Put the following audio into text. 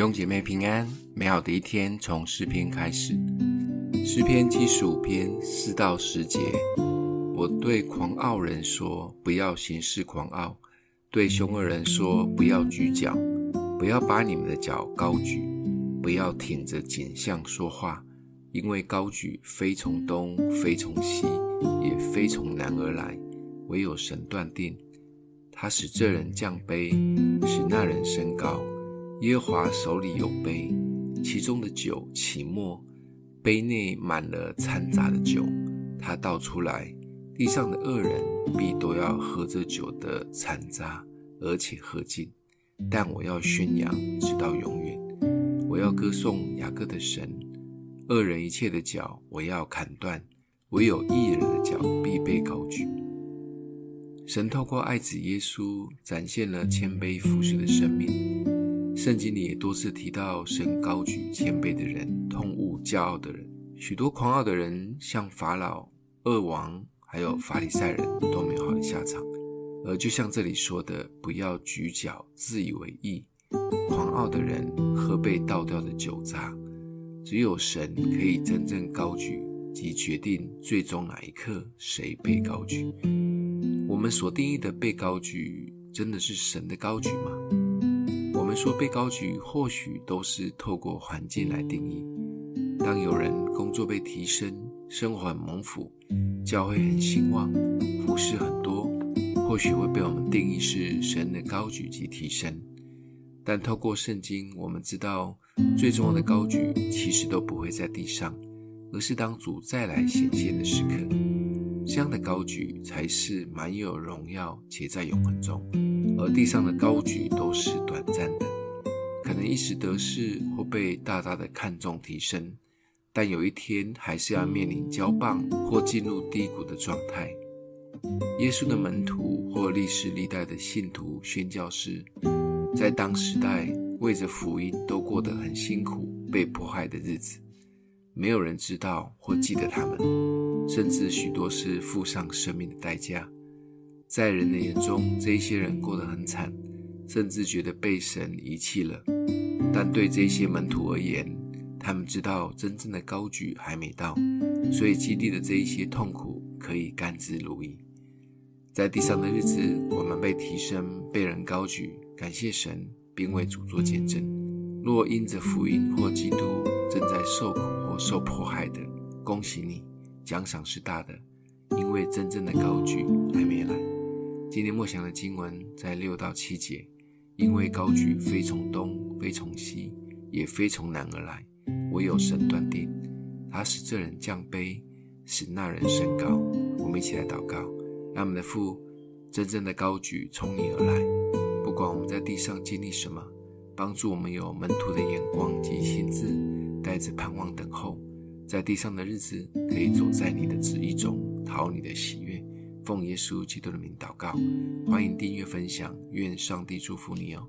弟兄姐妹平安，美好的一天从诗篇开始。诗篇七十五篇四到十节，我对狂傲人说：不要行事狂傲；对凶恶人说：不要举脚，不要把你们的脚高举，不要挺着颈项说话，因为高举非从东，非从西，也非从南而来，唯有神断定。他使这人降卑，使那人升高。耶和华手里有杯，其中的酒起沫，杯内满了掺杂的酒。他倒出来，地上的恶人必都要喝这酒的残渣，而且喝尽。但我要宣扬直到永远，我要歌颂雅各的神。恶人一切的脚我要砍断，唯有义人的脚必被高举。神透过爱子耶稣，展现了谦卑服侍的生命。圣经里也多次提到，神高举谦卑的人，痛恶骄傲的人。许多狂傲的人，像法老、恶王，还有法利赛人，都没有好的下场。而就像这里说的，不要举脚自以为意，狂傲的人喝被倒掉的酒渣。只有神可以真正高举，及决定最终哪一刻谁被高举。我们所定义的被高举，真的是神的高举吗？说被高举，或许都是透过环境来定义。当有人工作被提升，生活很蒙福，教会很兴旺，服事很多，或许会被我们定义是神的高举及提升。但透过圣经，我们知道最重要的高举其实都不会在地上，而是当主再来显现的时刻，这样的高举才是满有荣耀且在永恒中。而地上的高举都是短暂的，可能一时得势或被大大的看重提升，但有一天还是要面临交棒或进入低谷的状态。耶稣的门徒或历世历代的信徒宣教士，在当时代为着福音都过得很辛苦、被迫害的日子，没有人知道或记得他们，甚至许多是付上生命的代价。在人的眼中，这些人过得很惨，甚至觉得被神遗弃了。但对这些门徒而言，他们知道真正的高举还没到，所以基地的这一些痛苦可以甘之如饴。在地上的日子，我们被提升，被人高举，感谢神，并为主做见证。若因着福音或基督正在受苦或受迫害的，恭喜你，奖赏是大的，因为真正的高举还没来。今天默想的经文在六到七节，因为高举非从东，非从西，也非从南而来，唯有神断定。他使这人降卑，使那人升高。我们一起来祷告，让我们的父真正的高举从你而来。不管我们在地上经历什么，帮助我们有门徒的眼光及心志，带着盼望等候，在地上的日子可以走在你的旨意中，讨你的喜悦。奉耶稣基督的名祷告，欢迎订阅分享，愿上帝祝福你哦。